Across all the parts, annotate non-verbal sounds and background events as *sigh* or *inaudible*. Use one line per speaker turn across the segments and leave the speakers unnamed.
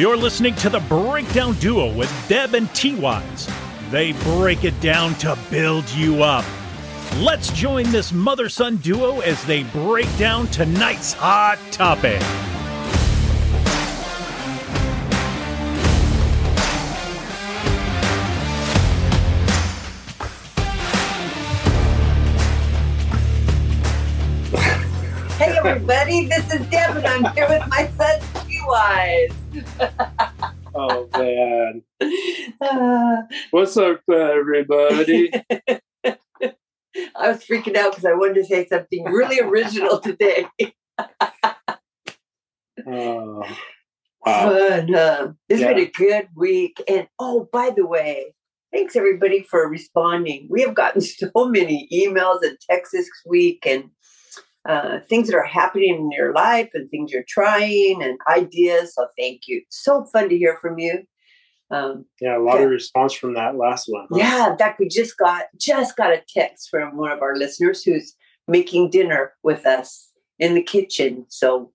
You're listening to the Breakdown Duo with Deb and T Wise. They break it down to build you up. Let's join this mother son duo as they break down tonight's hot topic.
Hey everybody, this is Deb and I'm here with my son T Wise.
Oh man.
Uh, *laughs*
What's up, everybody?
I was freaking out because I wanted to say something really original today. *laughs*
Oh, wow.
But uh, it's been a good week. And oh, by the way, thanks everybody for responding. We have gotten so many emails and texts this week and uh, things that are happening in your life and things you're trying and ideas. So thank you. So fun to hear from you. Um,
Yeah, a lot
Yeah.
of response from that last one. huh?
Yeah, in fact, we just got just got a text from one of our listeners who's making dinner with us in the kitchen. So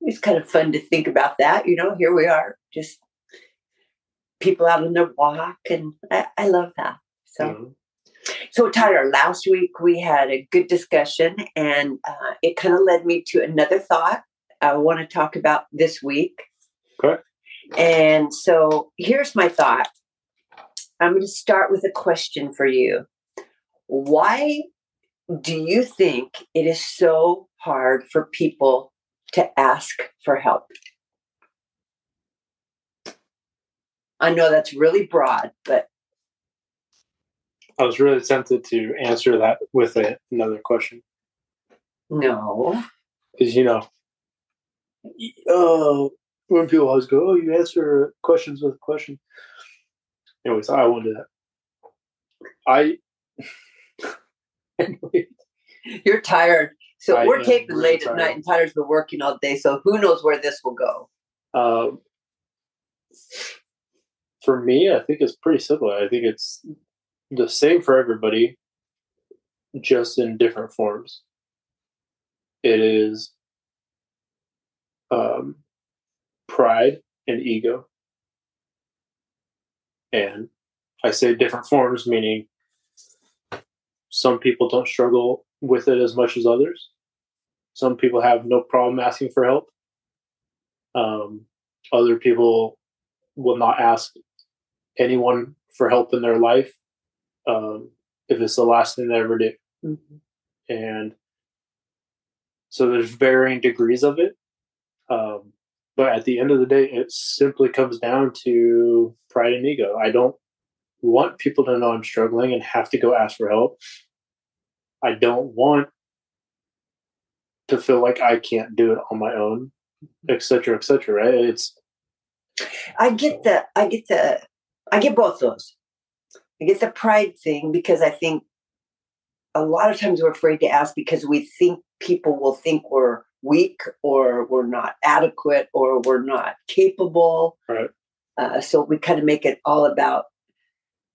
it's kind of fun to think about that. You know, here we are, just people out on their walk, and I, I love that. So,
Mhm.
So Tyler, last week we had a good discussion, and uh, it kind of led me to another thought I want to talk about this week.
Okay.
And so here's my thought. I'm going to start with a question for you. Why do you think it is so hard for people to ask for help? I know that's really broad, but
I was really tempted to answer that with a, another question.
no.
Because, you know, oh, when people always go, oh, you answer questions with a question. Anyways, I won't do that. I. *laughs*
You're tired. So
I
we're taping
really
late at night, and Tyler's been working all day. So who knows where this will go?
Um, for me, I think it's pretty simple. I think it's the same for everybody, just in different forms. It is um, pride and ego. And I say different forms, meaning some people don't struggle with it as much as others. Some people have no problem asking for help. Um, other people will not ask anyone for help in their life um, if it's the last thing they ever do. And so there's varying degrees of it. Um, but at the end of the day, it simply comes down to pride and ego. I don't want people to know I'm struggling and have to go ask for help. I don't want to feel like I can't do it on my own, etc., cetera, et cetera. Right? It's
I get the, I get the, I get both those. I get the pride thing because I think a lot of times we're afraid to ask because we think people will think we're weak or we're not adequate or we're not capable.
Right.
Uh, so we kind of make it all about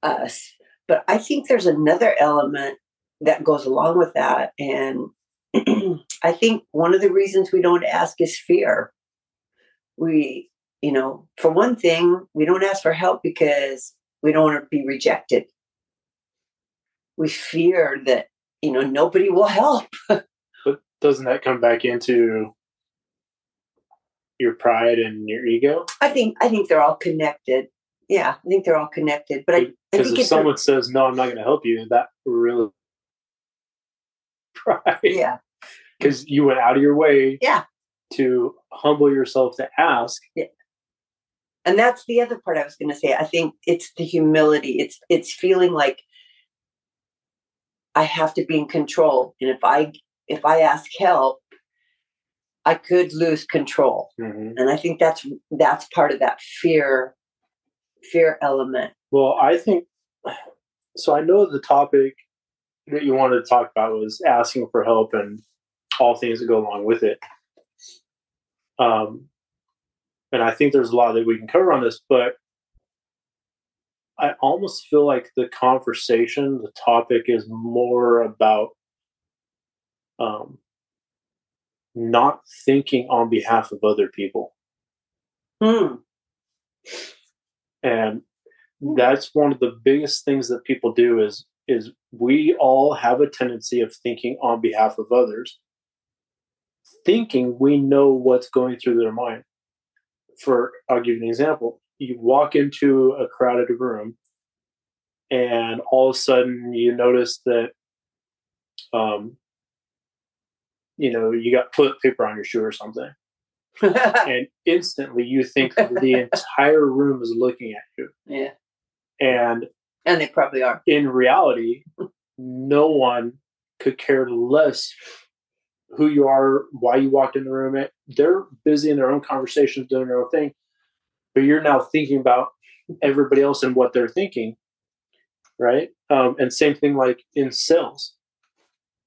us. But I think there's another element that goes along with that. And *clears throat* I think one of the reasons we don't ask is fear. We, you know, for one thing, we don't ask for help because we don't want to be rejected. We fear that, you know, nobody will help. *laughs*
but doesn't that come back into your pride and your ego?
I think I think they're all connected. Yeah, I think they're all connected. But I, I
Because
think
if
a-
someone says no, I'm not going to help you, that really *laughs* pride.
yeah,
Because you went out of your way.
Yeah.
To humble yourself to ask.
And that's the other part I was going to say. I think it's the humility. It's it's feeling like I have to be in control, and if I if I ask help, I could lose control.
Mhm.
And I think that's that's part of that fear fear element.
Well, I think so. I know the topic that you wanted to talk about was asking for help and all things that go along with it. Um, and I think there's a lot that we can cover on this, but I almost feel like the conversation, the topic is more about um, not thinking on behalf of other people.
Hmm.
and that's one of the biggest things that people do is is we all have a tendency of thinking on behalf of others thinking we know what's going through their mind for i'll give you an example you walk into a crowded room and all of a sudden you notice that um you know you got toilet paper on your shoe or something *laughs* and instantly you think that the entire room is looking at you
yeah.
and
And they probably are.
in reality no one could care less who you are why you walked in the room they're busy in their own conversations doing their own thing but you're now thinking about everybody else and what they're thinking right? Um, and same thing like in sales.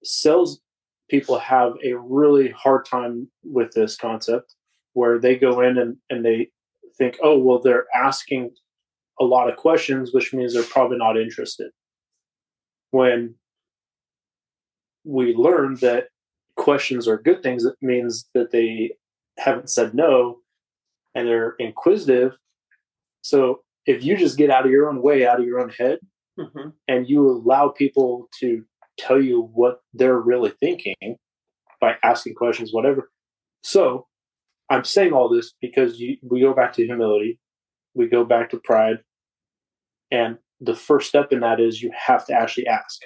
Sales people have a really hard time with this concept where they go in and, and they think oh well they're asking a lot of questions which means they're probably not interested. When we learned that questions are good things it means that they haven't said no and they're inquisitive so if you just get out of your own way out of your own head
Mhm.
and you allow people to tell you what they're really thinking by asking questions, whatever. So I'm saying all this because you, we go back to humility, we go back to pride, and the first step in that is you have to actually ask.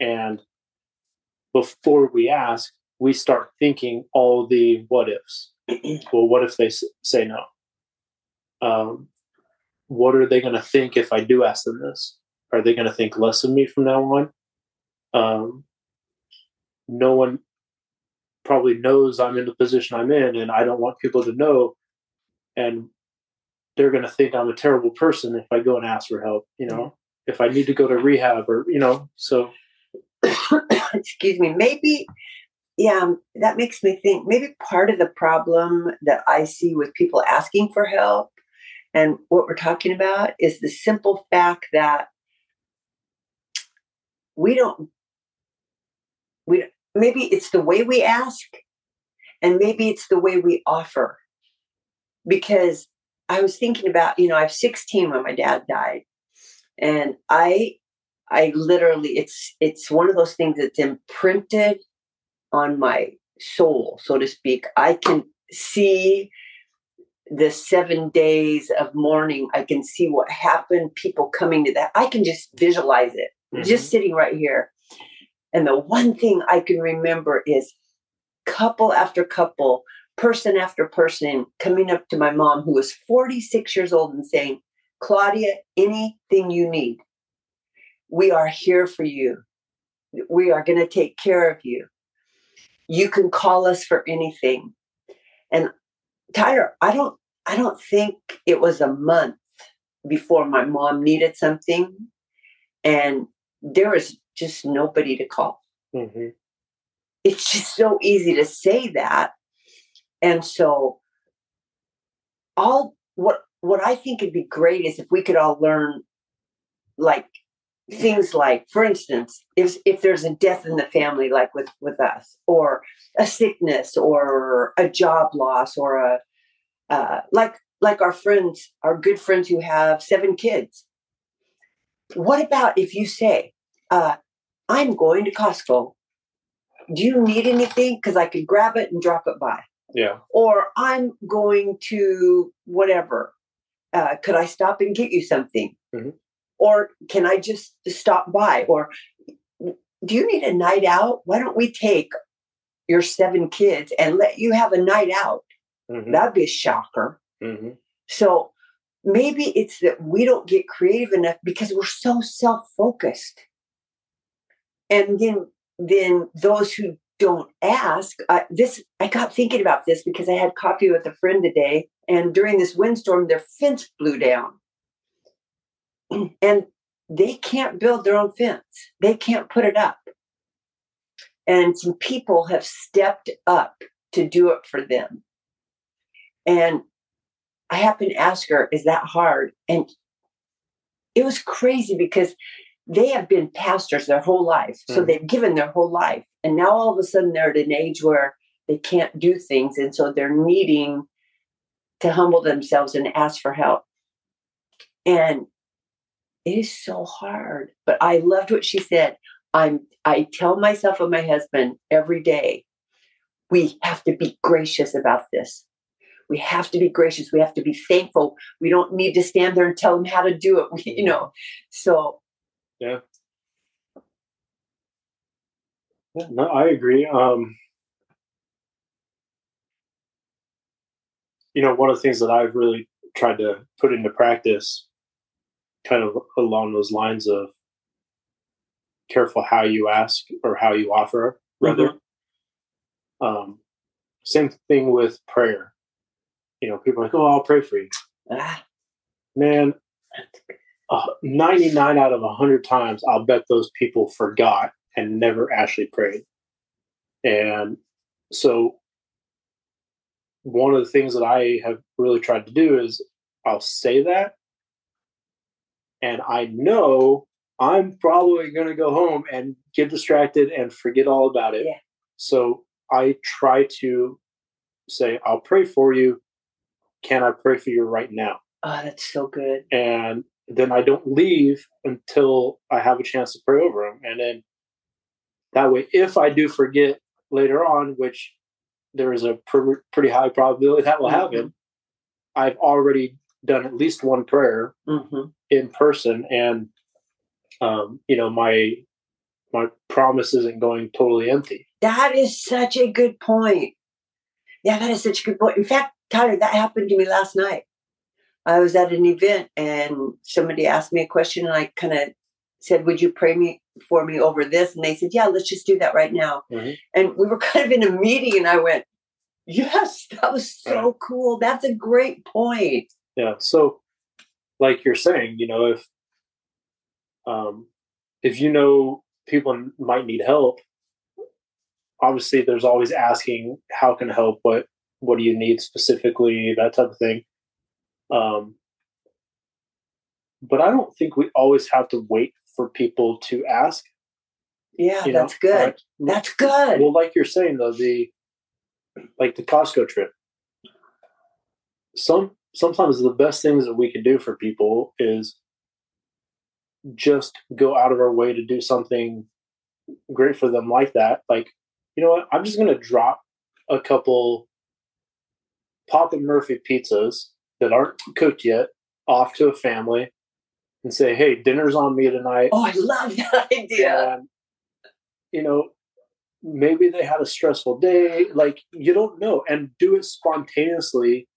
And before we ask, we start thinking all the what ifs. *clears throat* well, what if they say no? Um, what are they going to think if I do ask them this? Are they going to think less of me from now on? Um, no one probably knows I'm in the position I'm in, and I don't want people to know. And they're going to think I'm a terrible person if I go and ask for help. You know, if I need to go to rehab, or you know, so *coughs*
excuse me, maybe, yeah, um, that makes me think maybe part of the problem that I see with people asking for help and what we're talking about is the simple fact that we don't, we maybe it's the way we ask and maybe it's the way we offer. Because I was thinking about, you know, I was 16 when my dad died. And I I literally it's it's one of those things that's imprinted on my soul, so to speak. I can see the seven days of mourning. I can see what happened, people coming to that. I can just visualize it, just mm-hmm. sitting right here. And the one thing I can remember is couple after couple, person after person coming up to my mom, who was 46 years old, and saying, Claudia, anything you need, we are here for you. We are going to take care of you. You can call us for anything. And Tyler, I don't I don't think it was a month before my mom needed something and there was just nobody to call.
Mhm.
It's just so easy to say that. And so all what what I think would be great is if we could all learn like things like for instance if if there's a death in the family like with with us or a sickness or a job loss or a uh, like like our friends our good friends who have seven kids. What about if you say uh, i'm going to costco. Do you need anything? Because i could grab it and drop it by.
Yeah.
or i'm going to whatever. Uh, could i stop and get you something?
Mhm.
Or can i just stop by? Or do you need a night out? Why don't we take your seven kids and let you have a night out?
Mhm.
that'd be a shocker.
Mhm.
so maybe it's that we don't get creative enough because we're so self-focused. And then then those who don't ask uh, this i got thinking about this because i had coffee with a friend today and during this windstorm their fence blew down and they can't build their own fence they can't put it up and some people have stepped up to do it for them and I happened to ask her, is that hard? And it was crazy because they have been pastors their whole life. So
Mhm.
they've given their whole life. And now all of a sudden they're at an age where they can't do things. And so they're needing to humble themselves and ask for help. And is so hard. But I loved what she said. I'm I tell myself and my husband every day, we have to be gracious about this. We have to be gracious. We have to be thankful. We don't need to stand there and tell them how to do it. *laughs* We, you know, so
Yeah. Yeah, No, I agree. Um, you know, one of the things that I've really tried to put into practice, kind of along those lines of careful how you ask or how you offer, rather. Um, same thing with prayer. You know, people are like, "Oh, I'll pray for you."
ah,
man, uh, 99 out of 100 times, I'll bet those people forgot and never actually prayed. And so, one of the things that I have really tried to do is I'll say that, and I know I'm probably going to go home and get distracted and forget all about it.
Yeah.
So, I try to say, I'll pray for you. Can I pray for you right now?
oh, that's so good.
and then I don't leave until I have a chance to pray over them. And then that way, if I do forget later on, which there is a pr- pretty high probability that will mm-hmm. happen, I've already done at least one prayer
hmm
in person, and um, you know my my promise isn't going totally empty.
That is such a good point. Yeah, that is such a good point. In fact, Tyler, that happened to me last night. I was at an event and somebody asked me a question, and I kind of said, "Would you pray me for me over this?" And they said, "Yeah, let's just do that right now."
Mhm.
And we were *laughs* kind of in a meeting, and I went, "Yes, that was so
Right.
cool. That's a great point."
Yeah. So, like you're saying, you know, if um, if you know people might need help, obviously there's always asking, "How can I help? What What do you need specifically?" That type of thing. Um, but I don't think we always have to wait for people to ask.
Yeah,
you know?
that's good.
Like,
That's good.
well, like you're saying though, the like the Costco trip. Some sometimes the best things that we can do for people is just go out of our way to do something great for them like that. Like, you know what? I'm just gonna drop a couple Papa Murphy pizzas that aren't cooked yet off to a family and say, hey, dinner's on me tonight.
oh, I love that *laughs* idea.
And, you know, maybe they had a stressful day. Like, you don't know. And do it spontaneously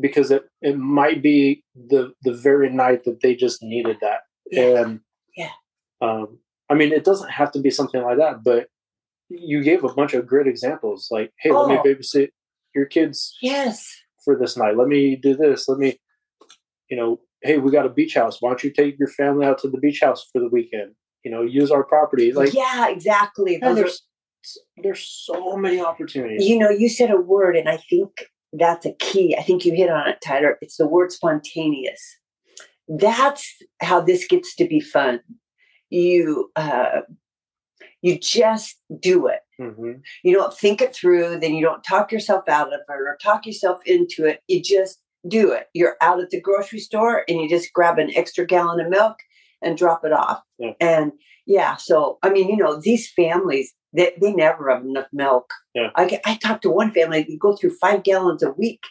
because it, it might be the, the very night that they just needed that.
Yeah.
And,
Yeah.
Um, I mean, it doesn't have to be something like that, but you gave a bunch of great examples like, hey, let me
Oh.
babysit your kids
Yes.
for this night. Let me do this. Let me, you know, hey, we got a beach house. Why don't you take your family out to the beach house for the weekend? You know, use our property. Like,
yeah, exactly. Those are
there's there's so many opportunities.
You know, you said a word, and I think that's a key. I think you hit on it, Tyler. It's the word spontaneous. That's how this gets to be fun. You uh, you just do it.
Mhm.
You don't think it through, then you don't talk yourself out of it or talk yourself into it. You just do it. You're out at the grocery store and you just grab an extra gallon of milk and drop it off.
Yeah.
And yeah, so I mean, you know, these families they, they never have enough milk.
Yeah.
I get, I talked to one family, they go through five gallons a week.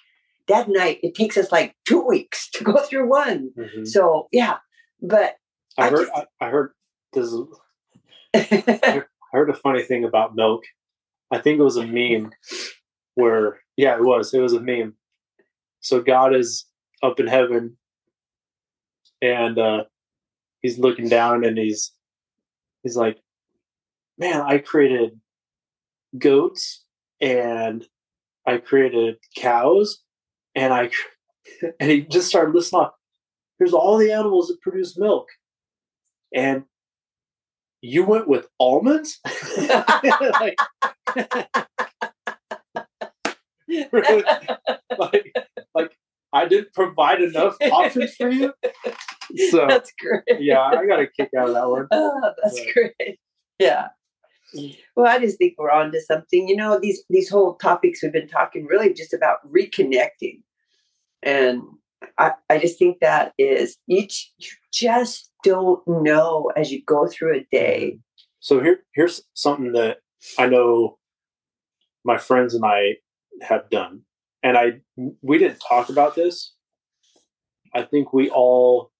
That night, it takes us like two weeks to go through one.
Mhm.
So yeah, but
I
I
heard.
just-
I, I heard. This. *laughs* is- I heard a funny thing about milk. I think it was a meme where, yeah, it was. It was a meme. So God is up in heaven, and uh, he's looking down, and he's he's like, "Man, I created goats, and I created cows, and I," *laughs* and he just started listing off. Here's all the animals that produce milk, and you went with almonds. *laughs* *laughs* like, like, like I didn't provide enough *laughs* options for you. So
that's great.
yeah, I got a kick out of that one. *laughs*
Oh, that's
Right.
great. Yeah. Mm. Well, I just think we're on to something. You know, these these whole topics we've been talking really just about reconnecting. And I, I just think that is you, j- you just don't know as you go through a day.
So here, here's something that I know my friends and I have done, and I we didn't talk about this. I think we all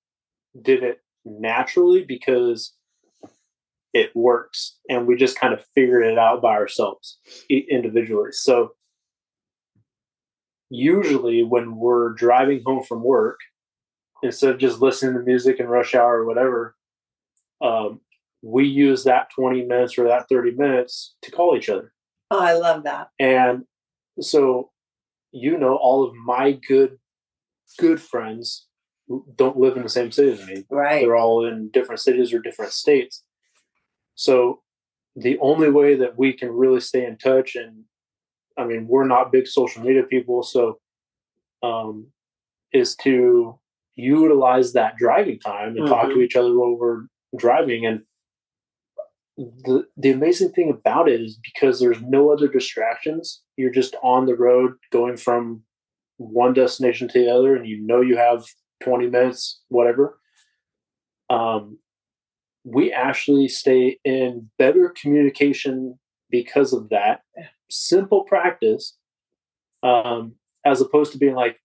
did it naturally because it works, and we just kind of figured it out by ourselves individually. So usually, when we're driving home from work, instead of just listening to music in rush hour or whatever, um, we use that 20 minutes or that 30 minutes to call each other.
Oh, I love that.
And so, you know, all of my good, good friends who don't live in the same city as me.
Right.
They're all in different cities or different states. So the only way that we can really stay in touch and I mean, we're not big social media people, so um, is to utilize that driving time and talk to
Mhm.
each other while we're driving. And the the amazing thing about it is because there's no other distractions. You're just on the road going from one destination to the other, and you know you have 20 minutes, whatever. Um, we actually stay in better communication because of that simple practice, um, as opposed to being like,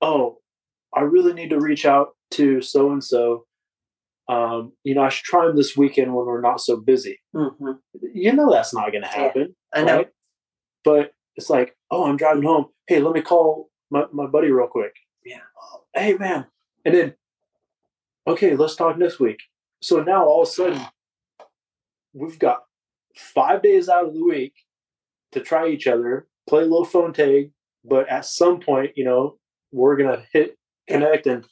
oh, I really need to reach out to so and so. Um, you know, I should try them this weekend when we're not so busy.
hmm
You know, that's not going to happen.
I know.
right? But it's like, oh, I'm driving home. Hey, let me call my, my buddy real quick.
Yeah.
Hey, man. And then, okay, let's talk next week. So now all of a sudden, we've got five days out of the week to try each other, play a little phone tag. But at some point, you know, we're going to hit connect and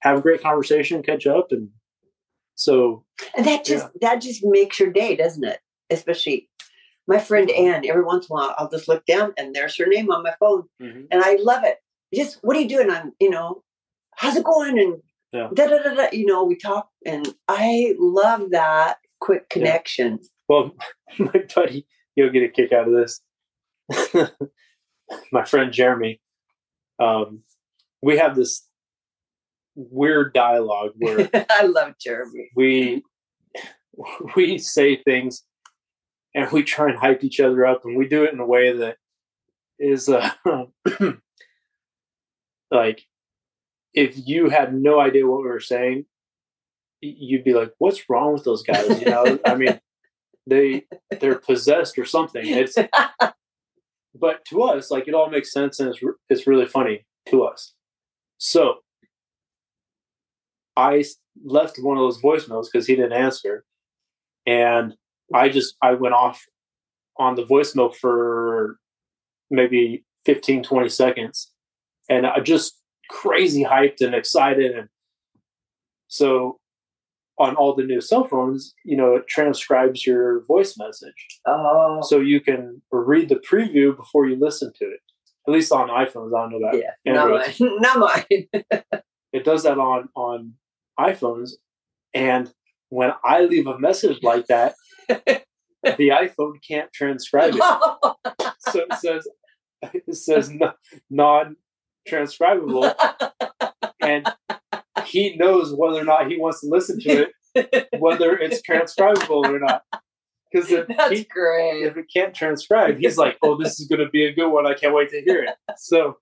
have a great conversation, catch up. And so,
And that just that just makes your day, doesn't it? Especially my friend Ann. Every once in a while, I'll just look down and there's her name on my phone, and I love it. Just what are you doing? I'm, you know, how's it going? And
Yeah.
da da da da. You know, we talk, and I love that quick
Yeah.
connection.
Well, *laughs* my buddy, you'll get a kick out of this. *laughs* my friend Jeremy, um, we have this weird dialogue where *laughs*
I love Jeremy.
we we say things and we try and hype each other up, and we do it in a way that is uh, *clears throat* like if you had no idea what we were saying, you'd be like, "What's wrong with those guys?" You know, I mean, they they're possessed or something. It's *laughs* but to us, like it all makes sense and it's it's really funny to us. So I left one of those voicemails because he didn't answer, and I just I went off on the voicemail for maybe 15, 20 seconds, and I just crazy hyped and excited, and so on all the new cell phones, you know, it transcribes your voice message
oh,
so you can read the preview before you listen to it. At least on iPhones, I don't know about
yeah, not mine. *laughs* Not mine. *laughs*
It does that on on iPhones, and when I leave a message like that, *laughs* the iPhone can't transcribe it. *laughs* So it says it says non transcribable, and he knows whether or not he wants to listen to it, whether it's transcribable or not. Because if, he- if it can't transcribe, he's like, "Oh, this is going to be a good one. I can't wait to hear it." So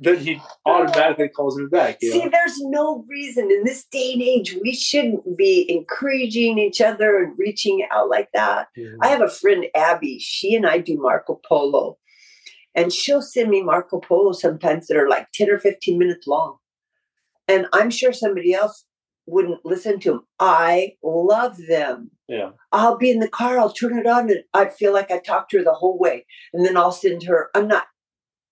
then he automatically calls me back.
See,
know?
there's no reason in this day and age we shouldn't be encouraging each other and reaching out like that. I have a friend, Abby. She and I do Marco Polo. And she'll send me Marco Polo sometimes that are like 10 or 15 minutes long. And I'm sure somebody else wouldn't listen to them. I love them.
yeah,
I'll be in the car, I'll turn it on, and I feel like I talked to her the whole way. And then I'll send her, I'm not,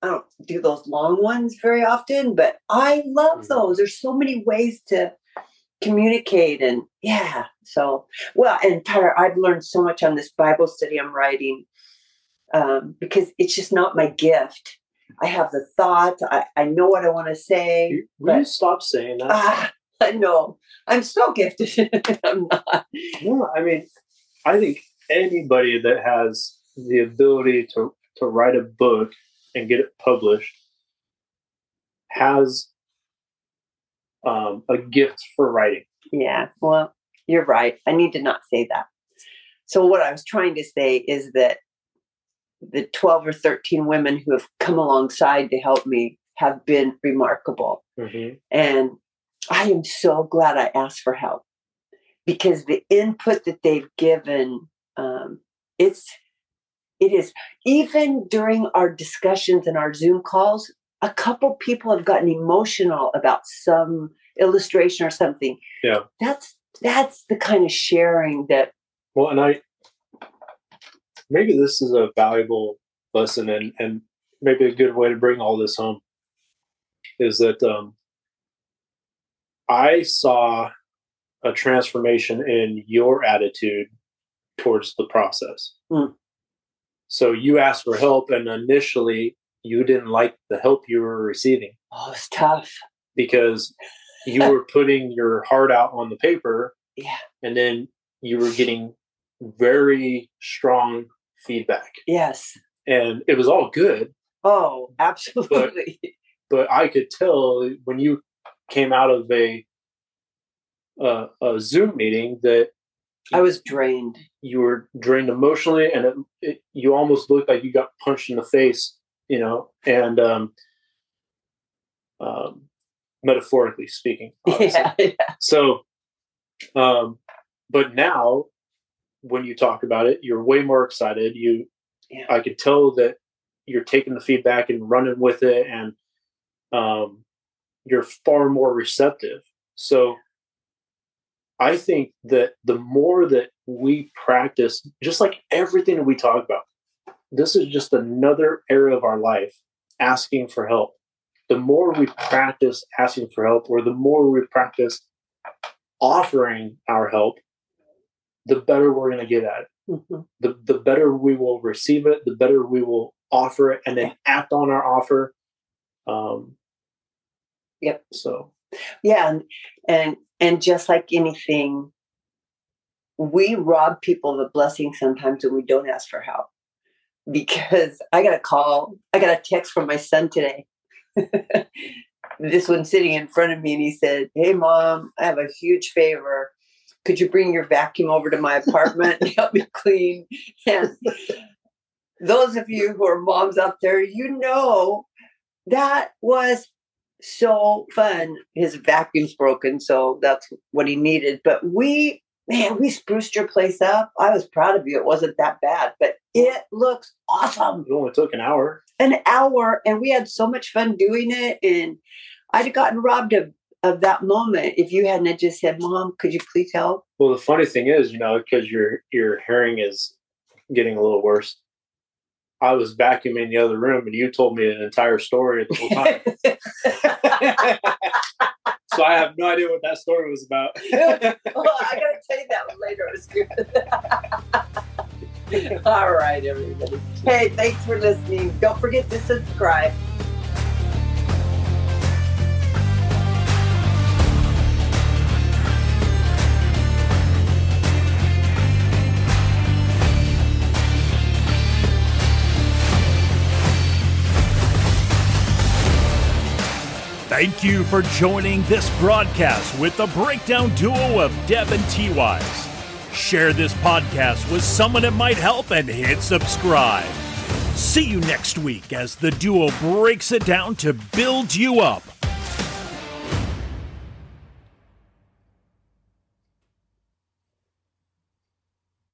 I don't do those long ones very often, but I love
Mhm.
those. There's so many ways to communicate. And yeah, so, well, and Tyler, I've learned so much on this Bible study I'm writing um, because it's just not my gift. I have the thoughts, I, I know what I want to say.
You- will you stop saying that?
Ah, *laughs* I know. I'm so gifted. *laughs* I'm not.
No, I mean, I think anybody that has the ability to to write a book and get it published has um, a gift for writing.
Yeah, well, you're right. I need to not say that. So, what I was trying to say is that the 12 or 13 women who have come alongside to help me have been remarkable.
Mm-hmm.
And I am so glad I asked for help because the input that they've given, um, it's, it is even during our discussions and our Zoom calls, a couple people have gotten emotional about some illustration or something.
Yeah.
That's that's the kind of sharing that
Well, and I maybe this is a valuable lesson, and and maybe a good way to bring all this home is that um, I saw a transformation in your attitude towards the process.
Hmm.
So you asked for help, and initially you didn't like the help you were receiving
oh it's tough.
because you were *laughs* putting your heart out on the paper
Yeah.
and then you were getting very strong feedback
Yes.
and it was all good
Oh, absolutely. *laughs*
but i could tell when you came out of a uh, a zoom meeting that
I was drained.
you were drained emotionally and it, it, you almost looked like you got punched in the face you know and um, um metaphorically speaking *laughs* obviously.
Yeah, yeah.
So, um, but now when you talk about it, you're way more excited. You,
Yeah.
I could tell that you're taking the feedback and running with it, and um, you're far more receptive. So, I think that the more that we practice, just like everything that we talk about, this is just another area of our life asking for help. The more we practice asking for help, or the more we practice offering our help, the better we're going to get at it.
Mhm.
The, the better we will receive it, the better we will offer it and then act on our offer. Um,
Yep.
So,
Yeah, and, and and just like anything, we rob people of a blessing sometimes when we don't ask for help. Because *laughs* I got a call, I got a text from my son today. *laughs* this one sitting in front of me, and he said, "Hey, mom, I have a huge favor. Could you bring your vacuum over to my apartment and help me clean?" And those of you who are moms out there, you know that was so fun. His vacuum's broken, so that's what he needed. But we, man, we spruced your place up. I was proud of you. It wasn't that bad, but it looks awesome.
it only took an hour.
An hour, and we had so much fun doing it. And I'd have gotten robbed of, of that moment if you hadn't just said, Mom, could you please help?
Well, the funny thing is, you know, because your your hearing is getting a little worse. I was vacuuming the other room, and you told me an entire story at the whole time. *laughs* so I have no idea what that story was about. *laughs*
well, I gotta tell you that one later. It was good. *laughs* All right, everybody. Hey, thanks for listening. Don't forget to subscribe.
Thank you for joining this broadcast with the breakdown duo of Deb and T Wise. Share this podcast with someone it might help and hit subscribe. See you next week as the duo breaks it down to build you up